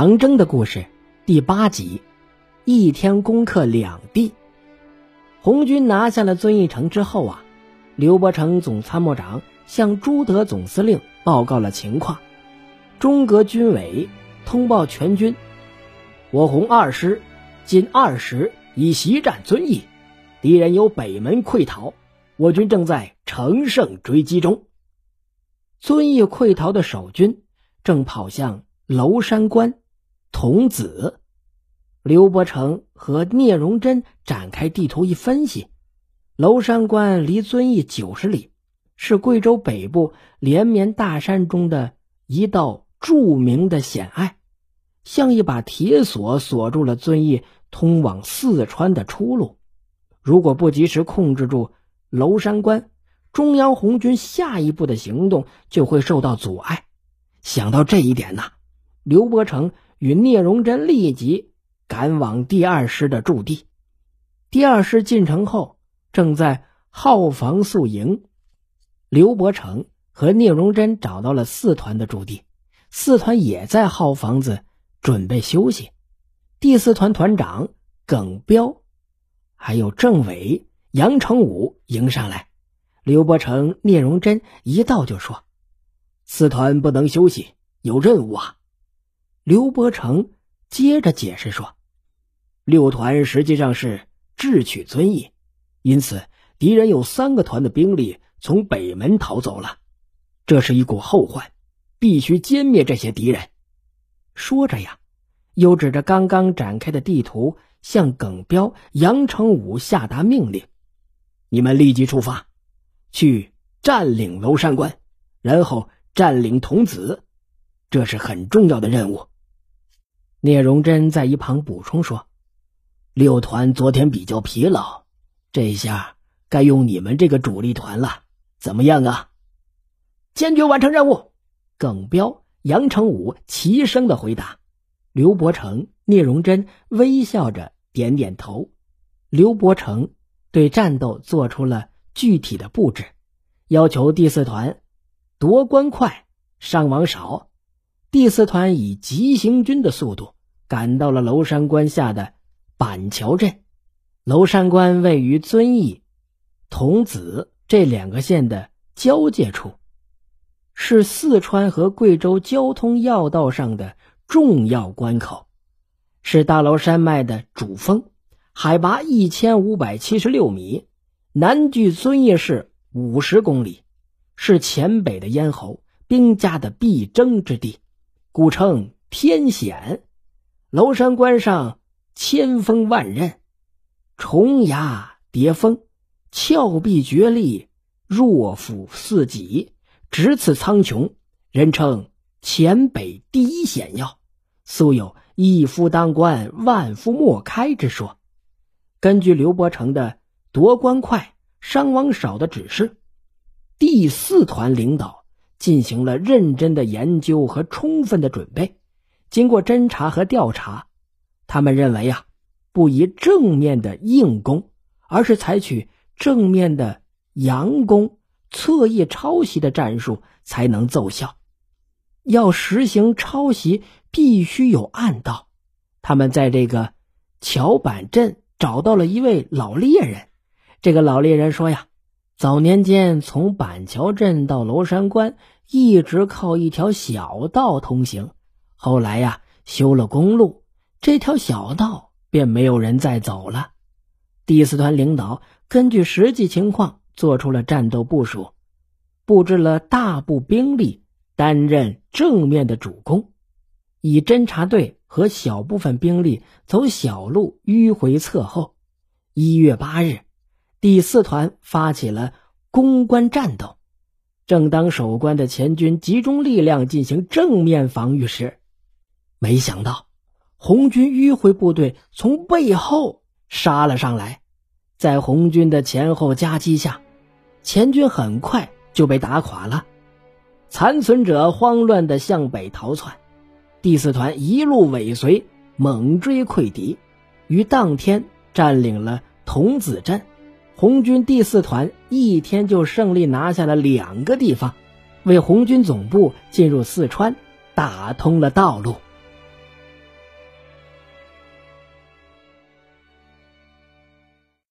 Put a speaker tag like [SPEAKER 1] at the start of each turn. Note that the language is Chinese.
[SPEAKER 1] 长征的故事第八集，一天攻克两地。红军拿下了遵义城之后啊，刘伯承总参谋长向朱德总司令报告了情况。中革军委通报全军：我红二师今二时已袭占遵义，敌人由北门溃逃，我军正在乘胜追击中。遵义溃逃的守军正跑向娄山关。童子，刘伯承和聂荣臻展开地图一分析，娄山关离遵义九十里，是贵州北部连绵大山中的一道著名的险隘，像一把铁锁锁住了遵义通往四川的出路。如果不及时控制住娄山关，中央红军下一步的行动就会受到阻碍。想到这一点呐，刘伯承。与聂荣臻立即赶往第二师的驻地。第二师进城后，正在号房宿营。刘伯承和聂荣臻找到了四团的驻地，四团也在号房子准备休息。第四团团长耿彪，还有政委杨成武迎上来。刘伯承、聂荣臻一到就说：“四团不能休息，有任务啊。”刘伯承接着解释说：“六团实际上是智取遵义，因此敌人有三个团的兵力从北门逃走了，这是一股后患，必须歼灭这些敌人。”说着呀，又指着刚刚展开的地图向耿彪、杨成武下达命令：“你们立即出发，去占领娄山关，然后占领童子，这是很重要的任务。”聂荣臻在一旁补充说：“六团昨天比较疲劳，这下该用你们这个主力团了，怎么样啊？”坚决完成任务。耿彪、杨成武齐声的回答。刘伯承、聂荣臻微笑着点点头。刘伯承对战斗做出了具体的布置，要求第四团夺关快，伤亡少。第四团以急行军的速度赶到了娄山关下的板桥镇。娄山关位于遵义、桐梓这两个县的交界处，是四川和贵州交通要道上的重要关口，是大娄山脉的主峰，海拔一千五百七十六米，南距遵义市五十公里，是黔北的咽喉，兵家的必争之地。故称天险，娄山关上千峰万仞，重崖叠峰，峭壁绝丽，若俯似脊，直刺苍穹，人称黔北第一险要，素有一夫当关，万夫莫开之说。根据刘伯承的夺关快、伤亡少的指示，第四团领导。进行了认真的研究和充分的准备，经过侦查和调查，他们认为呀，不宜正面的硬攻，而是采取正面的佯攻、侧翼抄袭的战术才能奏效。要实行抄袭，必须有暗道。他们在这个桥板镇找到了一位老猎人，这个老猎人说呀。早年间，从板桥镇到娄山关，一直靠一条小道通行。后来呀，修了公路，这条小道便没有人再走了。第四团领导根据实际情况做出了战斗部署，布置了大部兵力担任正面的主攻，以侦察队和小部分兵力走小路迂回侧后。一月八日。第四团发起了攻关战斗，正当守关的前军集中力量进行正面防御时，没想到红军迂回部队从背后杀了上来。在红军的前后夹击下，前军很快就被打垮了，残存者慌乱地向北逃窜。第四团一路尾随，猛追溃敌，于当天占领了桐梓镇。红军第四团一天就胜利拿下了两个地方，为红军总部进入四川打通了道路。